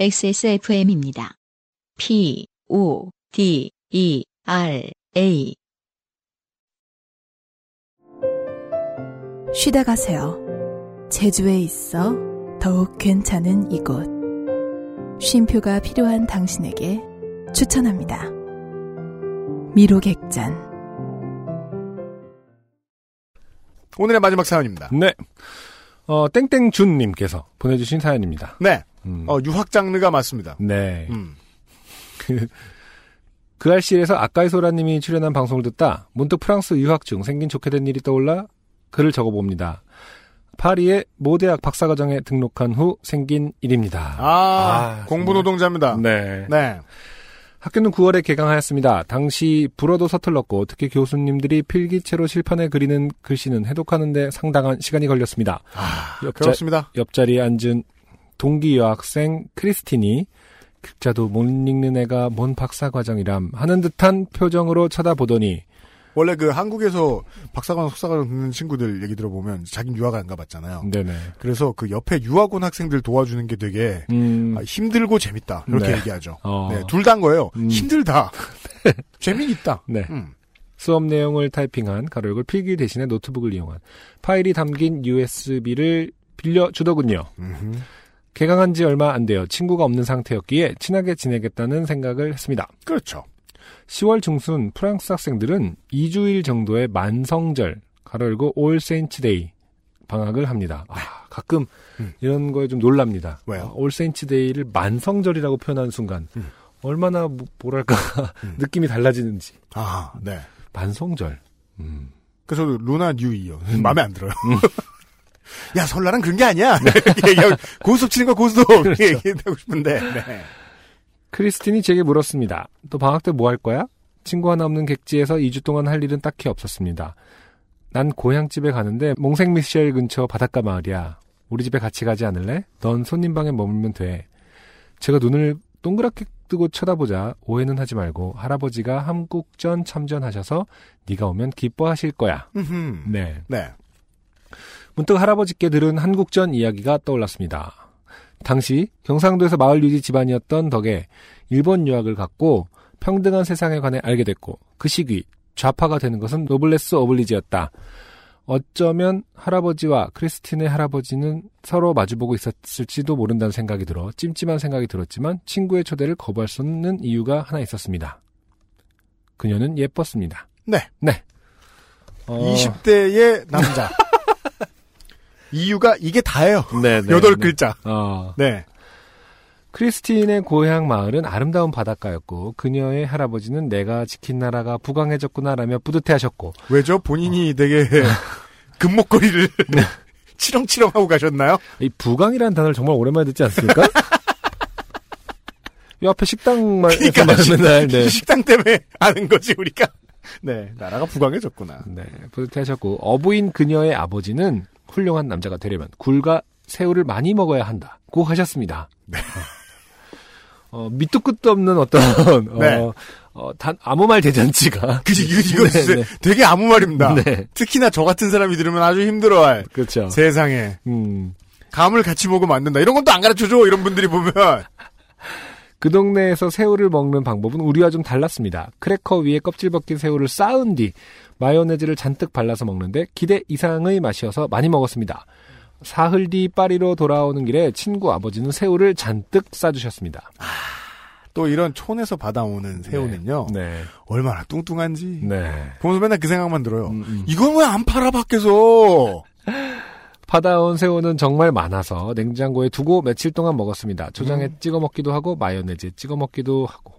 XSFM입니다. P, O, D, E, R, A. 쉬다 가세요. 제주에 있어 더욱 괜찮은 이곳. 쉼표가 필요한 당신에게 추천합니다. 미로객잔. 오늘의 마지막 사연입니다. 네. 어, 땡땡준님께서 보내주신 사연입니다. 네. 음. 어, 유학 장르가 맞습니다. 네. 음. 그 알실에서 아까이 소라님이 출연한 방송을 듣다 문득 프랑스 유학 중 생긴 좋게 된 일이 떠올라 글을 적어봅니다. 파리의 모대학 박사과정에 등록한 후 생긴 일입니다. 아, 공부 노동자입니다. 네. 네. 학교는 9월에 개강하였습니다. 당시 불어도 서툴렀고 특히 교수님들이 필기체로 실판에 그리는 글씨는 해독하는데 상당한 시간이 걸렸습니다. 아, 옆자, 그렇습니다. 옆자리에 앉은 동기 여학생 크리스틴이 글자도 못 읽는 애가 뭔 박사과정이람 하는 듯한 표정으로 쳐다보더니 원래 그 한국에서 박사관, 석사관 듣는 친구들 얘기 들어보면 자기 유학 안 가봤잖아요. 네네. 그래서 그 옆에 유학 온 학생들 도와주는 게 되게 음, 아, 힘들고 재밌다. 이렇게 네. 얘기하죠. 어. 네, 둘 다인 거예요. 음. 힘들다. 재미있다. 네. 음. 수업 내용을 타이핑한 가로역을 필기 대신에 노트북을 이용한 파일이 담긴 USB를 빌려 주더군요. 음흠. 개강한 지 얼마 안 돼요. 친구가 없는 상태였기에 친하게 지내겠다는 생각을 했습니다. 그렇죠. 10월 중순 프랑스 학생들은 2주일 정도의 만성절, 괄호 열고 All Saints' Day 방학을 합니다. 아, 가끔 음. 이런 거에 좀 놀랍니다. 왜요? 아, All Saints' Day를 만성절이라고 표현하는 순간 음. 얼마나 뭐- 뭐랄까 음. 느낌이 달라지는지. 아, 네. 만성절. 음. 그래서 루나 뉴이요. 마음에 안 들어요. 야, 설날은 그런 게 아니야. 얘기하고 고스톱 치는 거 고스톱. 이렇게 얘기하고 싶은데. 네. 크리스틴이 제게 물었습니다. 또 방학 때 뭐 할 거야? 친구 하나 없는 객지에서 2주 동안 할 일은 딱히 없었습니다. 난 고향집에 가는데 몽생 미셸 근처 바닷가 마을이야. 우리 집에 같이 가지 않을래? 넌 손님 방에 머물면 돼. 제가 눈을 동그랗게 뜨고 쳐다보자 오해는 하지 말고 할아버지가 한국전 참전하셔서 네가 오면 기뻐하실 거야. 네. 네. 문득 할아버지께 들은 한국전 이야기가 떠올랐습니다. 당시 경상도에서 마을 유지 집안이었던 덕에 일본 유학을 갔고 평등한 세상에 관해 알게 됐고 그 시기 좌파가 되는 것은 노블레스 오블리지였다. 어쩌면 할아버지와 크리스틴의 할아버지는 서로 마주보고 있었을지도 모른다는 생각이 들어 찜찜한 생각이 들었지만 친구의 초대를 거부할 수 없는 이유가 하나 있었습니다. 그녀는 예뻤습니다. 네. 네. 어, 20대의 남자. 이유가 이게 다예요. 네, 네, 여덟 네. 글자. 어, 네. 크리스틴의 고향 마을은 아름다운 바닷가였고 그녀의 할아버지는 내가 지킨 나라가 부강해졌구나라며 뿌듯해하셨고 왜죠? 본인이 되게 금목걸이를 치렁치렁 하고 가셨나요? 이 부강이라는 단어를 정말 오랜만에 듣지 않습니까? 이 앞에 식당만 그러니까 맨날 네. 식당 때문에 아는 거지 우리가. 네, 나라가 부강해졌구나. 네, 뿌듯해하셨고 어부인 그녀의 아버지는 훌륭한 남자가 되려면 굴과 새우를 많이 먹어야 한다고 하셨습니다. 네. 어, 밑도 끝도 없는 어떤 어, 네. 어, 단 아무 말 대잔치가 그지 이거 이거 네, 네. 되게 아무 말입니다. 네. 특히나 저 같은 사람이 들으면 아주 힘들어할 그렇죠. 세상에 음. 감을 같이 먹으면 안 된다. 이런 건 또 안 가르쳐줘. 이런 분들이 보면 그 동네에서 새우를 먹는 방법은 우리와 좀 달랐습니다. 크래커 위에 껍질 벗긴 새우를 쌓은 뒤 마요네즈를 잔뜩 발라서 먹는데 기대 이상의 맛이어서 많이 먹었습니다. 사흘 뒤 파리로 돌아오는 길에 친구 아버지는 새우를 잔뜩 싸주셨습니다. 또 이런 촌에서 받아오는 새우는요 네. 얼마나 뚱뚱한지 네. 보면서 맨날 그 생각만 들어요. 음, 음. 이건 왜 안 팔아 밖에서? 받아온 새우는 정말 많아서 냉장고에 두고 며칠 동안 먹었습니다. 초장에 음. 찍어 먹기도 하고 마요네즈에 찍어 먹기도 하고.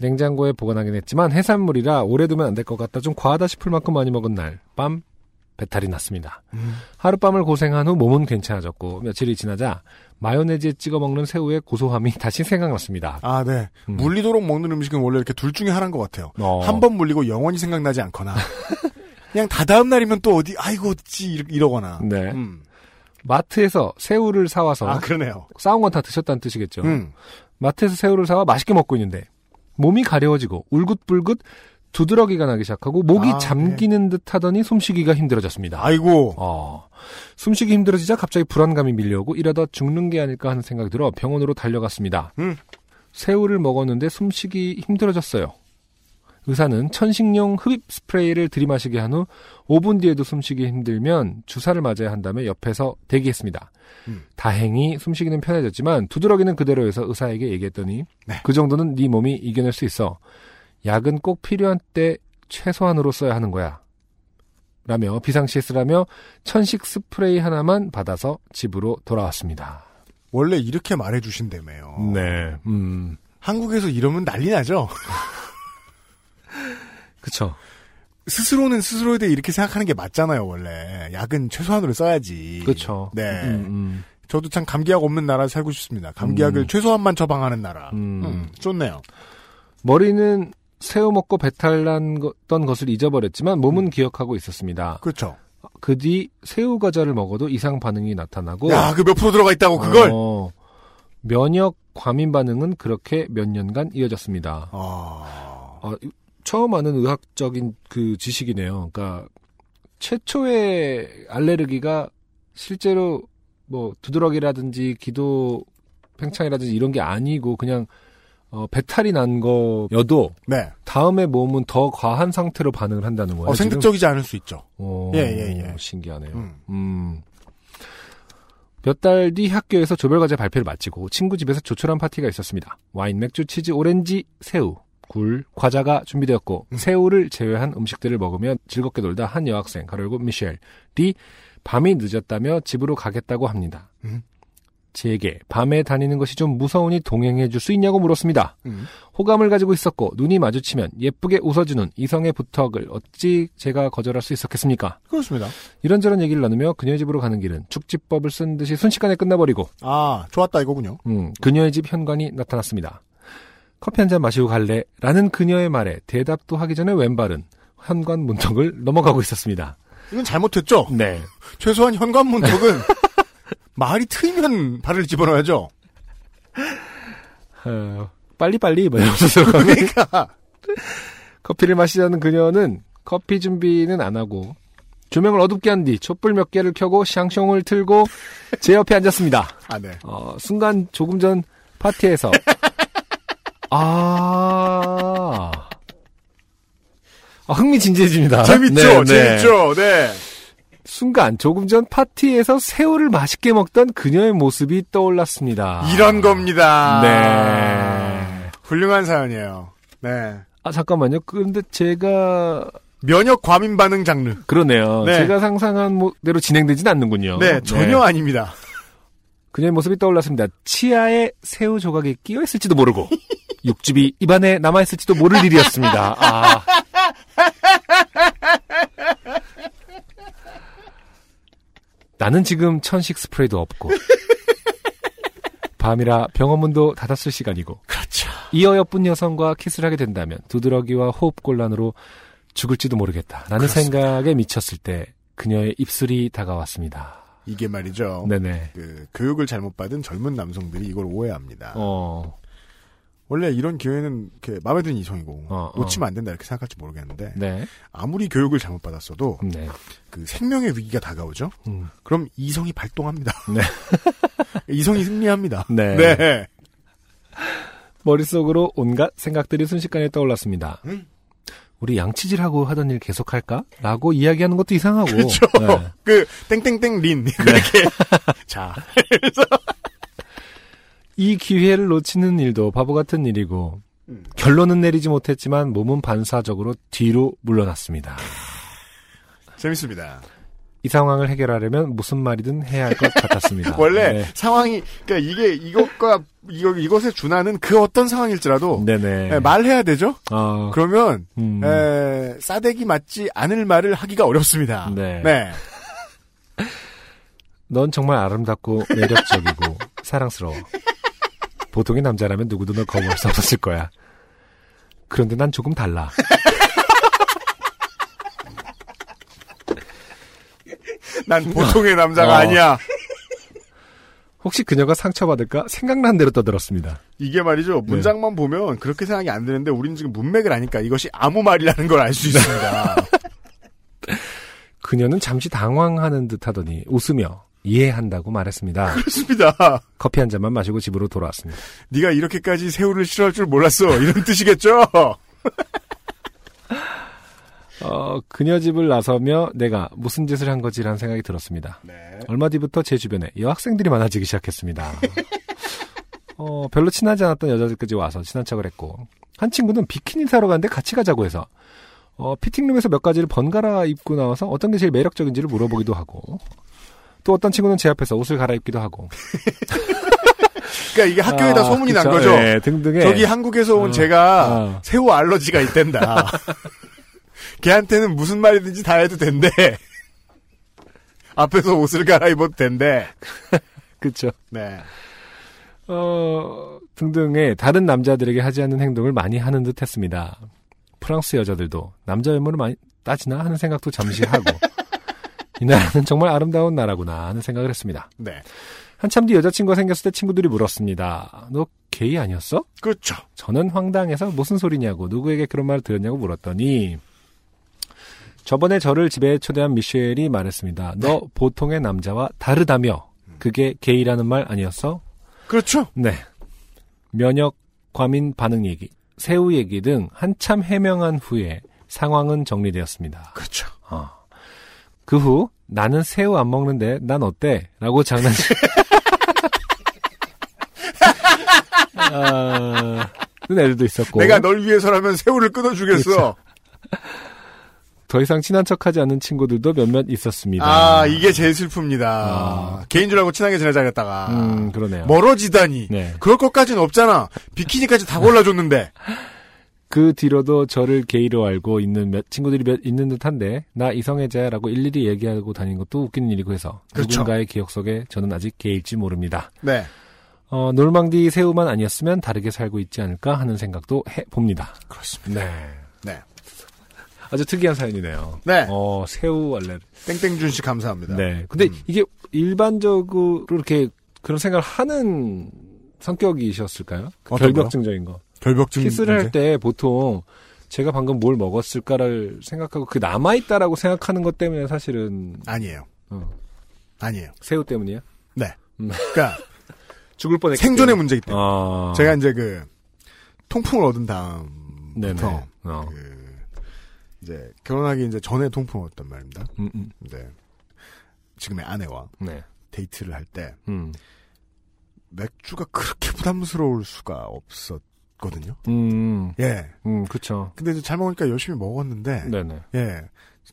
냉장고에 보관하긴 했지만 해산물이라 오래 두면 안 될 것 같다. 좀 과하다 싶을 만큼 많이 먹은 날 밤 배탈이 났습니다. 음. 하룻밤을 고생한 후 몸은 괜찮아졌고 며칠이 지나자 마요네즈에 찍어 먹는 새우의 고소함이 다시 생각났습니다. 아, 네. 음. 물리도록 먹는 음식은 원래 이렇게 둘 중에 하나인 것 같아요. 어. 한번 물리고 영원히 생각나지 않거나 그냥 다다음 날이면 또 어디 아이고 어찌 이러- 이러거나. 네. 음. 마트에서 새우를 사와서 아 그러네요. 싸운 건 다 드셨다는 뜻이겠죠. 음. 마트에서 새우를 사와 맛있게 먹고 있는데 몸이 가려워지고 울긋불긋 두드러기가 나기 시작하고 목이 아, 잠기는 듯 하더니 숨쉬기가 힘들어졌습니다. 아이고. 어, 숨쉬기 힘들어지자 갑자기 불안감이 밀려오고 이러다 죽는 게 아닐까 하는 생각이 들어 병원으로 달려갔습니다. 음. 새우를 먹었는데 숨쉬기 힘들어졌어요. 의사는 천식용 흡입 스프레이를 들이마시게 한 후 5분 뒤에도 숨쉬기 힘들면 주사를 맞아야 한다며 옆에서 대기했습니다. 음. 다행히 숨쉬기는 편해졌지만 두드러기는 그대로여서 의사에게 얘기했더니 네. 그 정도는 네 몸이 이겨낼 수 있어. 약은 꼭 필요한 때 최소한으로 써야 하는 거야. 라며 비상시에 쓰라며 천식 스프레이 하나만 받아서 집으로 돌아왔습니다. 원래 이렇게 말해주신다며요. 네, 음, 한국에서 이러면 난리 나죠? 그쵸. 스스로는 스스로에 대해 이렇게 생각하는 게 맞잖아요, 원래. 약은 최소한으로 써야지. 그쵸. 네. 음, 음, 저도 참 감기약 없는 나라 살고 싶습니다. 감기약을 음. 최소한만 처방하는 나라. 음. 음, 좋네요. 머리는 새우 먹고 배탈 난던 것을 잊어버렸지만 몸은 기억하고 있었습니다. 그렇죠. 그 뒤 새우 과자를 먹어도 이상 반응이 나타나고 야, 그 몇 프로 들어가 있다고, 그걸? 어, 면역 과민 반응은 그렇게 몇 년간 이어졌습니다. 아. 아, 이- 처음 아는 의학적인 그 지식이네요. 그러니까 최초의 알레르기가 실제로 뭐 두드러기라든지 기도 팽창이라든지 이런 게 아니고 그냥 어, 배탈이 난 거여도 네. 다음에 몸은 더 과한 상태로 반응을 한다는 거예요. 어? 생득적이지 않을 수 있죠. 어, 예, 예, 예. 신기하네요. 음. 음. 몇 달 뒤 학교에서 조별과제 발표를 마치고 친구 집에서 조촐한 파티가 있었습니다. 와인, 맥주, 치즈, 오렌지, 새우, 굴, 과자가 준비되었고 음. 새우를 제외한 음식들을 먹으며 즐겁게 놀다 한 여학생, 가로열고 미셸이 밤이 늦었다며 집으로 가겠다고 합니다. 음. 제게 밤에 다니는 것이 좀 무서우니 동행해 줄 수 있냐고 물었습니다. 음. 호감을 가지고 있었고 눈이 마주치면 예쁘게 웃어주는 이성의 부탁을 어찌 제가 거절할 수 있었겠습니까? 그렇습니다. 이런저런 얘기를 나누며 그녀의 집으로 가는 길은 축지법을 쓴 듯이 순식간에 끝나버리고 아, 좋았다 이거군요. 음, 그녀의 집 현관이 나타났습니다. 커피 한 잔 마시고 갈래? 라는 그녀의 말에 대답도 하기 전에 왼발은 현관 문턱을 넘어가고 있었습니다. 이건 잘못했죠? 네. 최소한 현관 문턱은 말이 트이면 발을 집어넣어야죠. 어, 빨리빨리 뭐 이러면서 그러니까 커피를 마시자는 그녀는 커피 준비는 안 하고 조명을 어둡게 한 뒤 촛불 몇 개를 켜고 샹숑을 틀고 제 옆에 앉았습니다. 아 네. 어, 순간 조금 전 파티에서 아, 아, 흥미진진해집니다. 재밌죠, 네, 네. 재밌죠. 네. 순간 조금 전 파티에서 새우를 맛있게 먹던 그녀의 모습이 떠올랐습니다. 이런 겁니다. 네. 훌륭한 사연이에요. 네. 아 잠깐만요. 그런데 제가 면역 과민 반응 장르. 그러네요. 네. 제가 상상한 모- 대로 진행되진 않는군요. 네, 전혀 아닙니다. 그녀의 모습이 떠올랐습니다. 치아에 새우 조각이 끼어 있을지도 모르고 육즙이 입안에 남아 있을지도 모를 일이었습니다. 아. 나는 지금 천식 스프레이도 없고 밤이라 병원문도 닫았을 시간이고 그렇죠. 이 어여쁜 여성과 키스를 하게 된다면 두드러기와 호흡 곤란으로 죽을지도 모르겠다라는 그렇습니다. 생각에 미쳤을 때 그녀의 입술이 다가왔습니다. 이게 말이죠. 네네. 그 교육을 잘못 받은 젊은 남성들이 이걸 오해합니다. 어, 원래 이런 기회는 이렇게 마음에 드는 이성이고 어, 어. 놓치면 안 된다 이렇게 생각할지 모르겠는데 네. 아무리 교육을 잘못 받았어도 네. 그 생명의 위기가 다가오죠. 음. 그럼 이성이 발동합니다. 네. 이성이 승리합니다. 네. 네. 머릿속으로 온갖 생각들이 순식간에 떠올랐습니다. 음. 우리 양치질하고 하던 일 계속할까? 라고 이야기하는 것도 이상하고. 그렇죠. 네. 그 땡땡땡 린 이렇게 자 이 기회를 놓치는 일도 바보 같은 일이고 음. 결론은 내리지 못했지만 몸은 반사적으로 뒤로 물러났습니다. 재밌습니다. 이 상황을 해결하려면 무슨 말이든 해야 할 것 같았습니다. 원래 네. 상황이 그러니까 이게 이것과 이거 이것에 준하는 그 어떤 상황일지라도 네네. 예, 말해야 되죠. 어, 그러면 음. 에, 싸대기 맞지 않을 말을 하기가 어렵습니다. 네. 네. 넌 정말 아름답고 매력적이고 사랑스러워. 보통의 남자라면 누구도 널 거부할 수 없었을 거야. 그런데 난 조금 달라. 난 보통의 남자가 어. 아니야. 혹시 그녀가 상처받을까 생각난 대로 떠들었습니다. 이게 말이죠. 문장만 보면 그렇게 생각이 안 드는데 우리는 지금 문맥을 아니까 이것이 아무 말이라는 걸 알 수 있습니다. 그녀는 잠시 당황하는 듯 하더니 웃으며 이해한다고 말했습니다. 그렇습니다. 커피 한 잔만 마시고 집으로 돌아왔습니다. 네가 이렇게까지 새우를 싫어할 줄 몰랐어. 이런 뜻이겠죠? 어, 그녀 집을 나서며 내가 무슨 짓을 한 거지라는 생각이 들었습니다. 네. 얼마 뒤부터 제 주변에 여학생들이 많아지기 시작했습니다. 어, 별로 친하지 않았던 여자들까지 와서 친한 척을 했고 한 친구는 비키니 사러 갔는데 같이 가자고 해서 어, 피팅룸에서 몇 가지를 번갈아 입고 나와서 어떤 게 제일 매력적인지를 물어보기도 하고 또 어떤 친구는 제 앞에서 옷을 갈아입기도 하고 그러니까 이게 학교에다 아, 소문이 난 그쵸. 거죠. 네, 등등의 저기 한국에서 온 어, 제가 어. 새우 알러지가 있댄다. 걔한테는 무슨 말이든지 다 해도 된대. 앞에서 옷을 갈아입어도 된대. 그쵸 네. 어, 등등의 다른 남자들에게 하지 않는 행동을 많이 하는 듯 했습니다. 프랑스 여자들도 남자 외모를 많이 따지나 하는 생각도 잠시 하고 이 나라는 정말 아름다운 나라구나 하는 생각을 했습니다. 네. 한참 뒤 여자친구가 생겼을 때 친구들이 물었습니다. 너 게이 아니었어? 그렇죠. 저는 황당해서 무슨 소리냐고 누구에게 그런 말을 들었냐고 물었더니 저번에 저를 집에 초대한 미셸이 말했습니다. 너 보통의 남자와 다르다며 그게 게이라는 말 아니었어? 그렇죠. 네. 면역 과민 반응 얘기, 새우 얘기 등 한참 해명한 후에 상황은 정리되었습니다. 그렇죠. 어. 그 후 나는 새우 안 먹는데 난 어때? 라고 장난치. 아, 그런 애들도 있었고. 내가 널 위해서라면 새우를 끊어주겠어. 더 이상 친한 척하지 않는 친구들도 몇몇 있었습니다. 아, 이게 제일 슬픕니다. 아. 개인 줄 알고 친하게 지내자 그랬다가. 음, 그러네요. 멀어지다니. 네. 그럴 것까지는 없잖아. 비키니까지 다 골라줬는데. 그 뒤로도 저를 게이로 알고 있는 몇 친구들이 몇 있는 듯한데 나 이성애자라고 일일이 얘기하고 다니는 것도 웃기는 일이고 해서 그렇죠. 누군가의 기억 속에 저는 아직 게일지 모릅니다. 네. 어, 놀망디 새우만 아니었으면 다르게 살고 있지 않을까 하는 생각도 해 봅니다. 그렇습니다. 네. 네. 아주 특이한 사연이네요. 네. 어, 새우 알레. 땡땡준 씨 감사합니다. 네. 근데 음. 이게 일반적으로 이렇게 그런 생각을 하는 성격이셨을까요? 그 결벽증적인 거. 결벽증. 키스를? 할 때 보통 제가 방금 뭘 먹었을까를 생각하고 그 남아 있다라고 생각하는 것 때문에 사실은 아니에요. 어, 아니에요. 새우 때문이야? 네. 음. 그러니까 죽을 뻔했기 생존의. 문제이기 때문에. 아. 제가 이제 그 통풍을 얻은 다음부터. 어. 그 이제 결혼하기 이제 전에 통풍을 얻었단 말입니다. 음, 음. 네. 지금의 아내와 네. 데이트를 할때 음. 맥주가 그렇게 부담스러울 수가 없었 거든요. 음. 예. 음, 그쵸. 근데 이제 잘 먹으니까 열심히 먹었는데 네네. 예.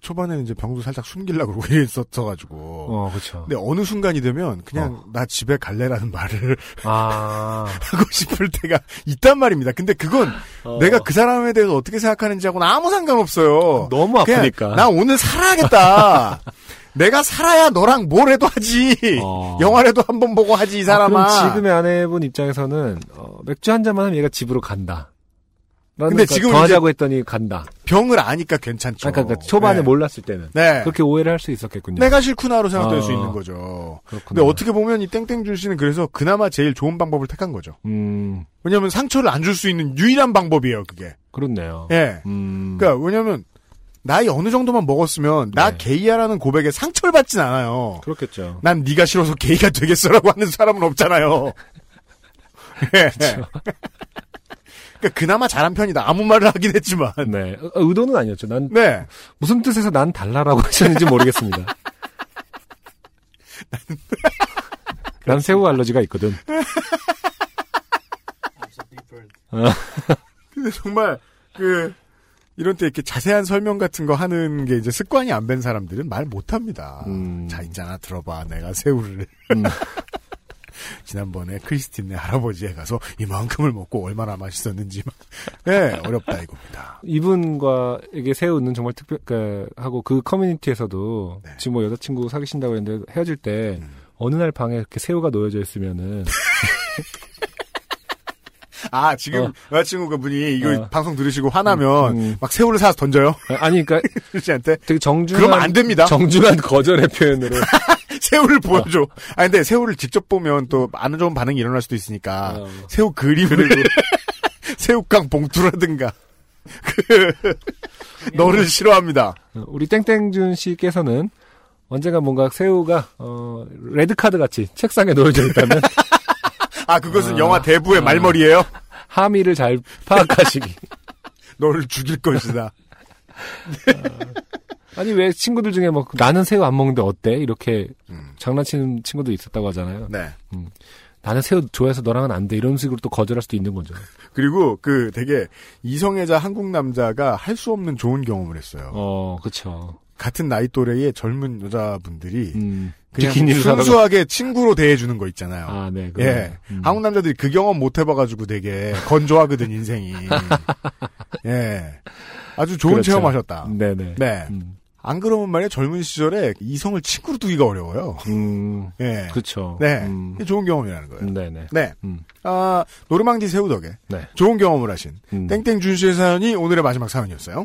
초반에는 이제 병도 살짝 숨기려고 그러고 이랬었어가지고. 어, 그쵸. 근데 어느 순간이 되면 그냥 어. 나 집에 갈래라는 말을 아. 하고 싶을 때가 있단 말입니다. 근데 그건 어. 내가 그 사람에 대해서 어떻게 생각하는지하고는 아무 상관없어요. 너무 아프니까. 나 오늘 살아야겠다. 내가 살아야 너랑 뭘 해도 하지. 어. 영화라도 한 번 보고 하지 이 사람아. 아, 지금의 아내분 입장에서는 어, 맥주 한 잔만 하면 얘가 집으로 간다. 근데 거- 지금은 더 하자고 했더니 간다. 병을 아니까 괜찮죠. 아, 그러니까 초반에 네. 몰랐을 때는 네. 그렇게 오해를 할 수 있었겠군요. 내가 싫구나로 생각될 어. 수 있는 거죠. 그렇구나. 근데 어떻게 보면 이 땡땡준 씨는 그래서 그나마 제일 좋은 방법을 택한 거죠. 음, 왜냐하면 상처를 안 줄 수 있는 유일한 방법이에요, 그게. 그렇네요. 예. 음, 그러니까 왜냐면 나이 어느 정도만 먹었으면 나 네. 게이야라는 고백에 상처를 받진 않아요. 그렇겠죠. 난 네가 싫어서 게이가 되겠어라고 하는 사람은 없잖아요. 예. 그러니까 그나마 잘한 편이다. 아무 말을 하긴 했지만. 네. 어, 의도는 아니었죠. 난 네. 무슨 뜻에서 난 달라라고 하셨는지 모르겠습니다. 난 새우 알러지가 있거든. 근데 정말 그 이런 때 이렇게 자세한 설명 같은 거 하는 게 이제 습관이 안된 사람들은 말 못 합니다. 음. 자, 있잖아 들어봐. 내가 새우를 음. 지난번에 크리스틴네 할아버지에 가서 이만큼을 먹고 얼마나 맛있었는지 막. 네, 어렵다 이겁니다. 이분과 이게 새우는 정말 특별, 그, 하고 그 커뮤니티에서도 네. 지금 뭐 여자친구 사귀신다고 했는데 헤어질 때 음. 어느 날 방에 이렇게 새우가 놓여져 있으면은 아, 지금 어. 여자친구가 분이 이거 어. 방송 들으시고 화나면 음. 막 새우를 사서 던져요. 아니 그러니까 크리스한테. 되게 정중한 그러면 안 됩니다. 정중한 거절의 표현으로 새우를 보여줘. 아 근데 새우를 직접 보면 또 안 좋은 반응이 일어날 수도 있으니까 어. 새우 그림을 새우깡 봉투라든가 그 너를 싫어합니다. 어, 우리 땡땡준 씨께서는 언젠가 뭔가 새우가 어 레드 카드 같이 책상에 놓여져 있다면 아 그것은 아. 영화 대부의 아. 말머리예요. 함의를 잘 파악하시기. 너를 죽일 것이다. 아니 왜 친구들 중에 뭐 나는 새우 안 먹는데 어때? 이렇게 음. 장난치는 친구도 있었다고 하잖아요. 네. 나는 새우 좋아해서 너랑은 안 돼. 이런 식으로 또 거절할 수도 있는 거죠. 그리고 그 되게 이성애자 한국 남자가 할 수 없는 좋은 경험을 했어요. 어, 그쵸. 같은 나이 또래의 젊은 여자분들이 음. 그냥. 순수하게 친구로 대해주는 거 있잖아요. 아, 네. 예. 그러네요. 음. 한국 남자들이 그 경험 못 해봐가지고 되게 건조하거든, 인생이. 예. 아주 좋은 그렇죠. 체험하셨다. 네네. 네. 음. 안 그러면 말이야, 젊은 시절에 이성을 친구로 두기가 어려워요. 음, 예. 그쵸. 네. 음. 좋은 경험이라는 거예요. 네네. 네. 음. 아, 노르망디 새우 덕에 네. 좋은 경험을 하신 음. 땡땡 준 씨의 사연이 오늘의 마지막 사연이었어요.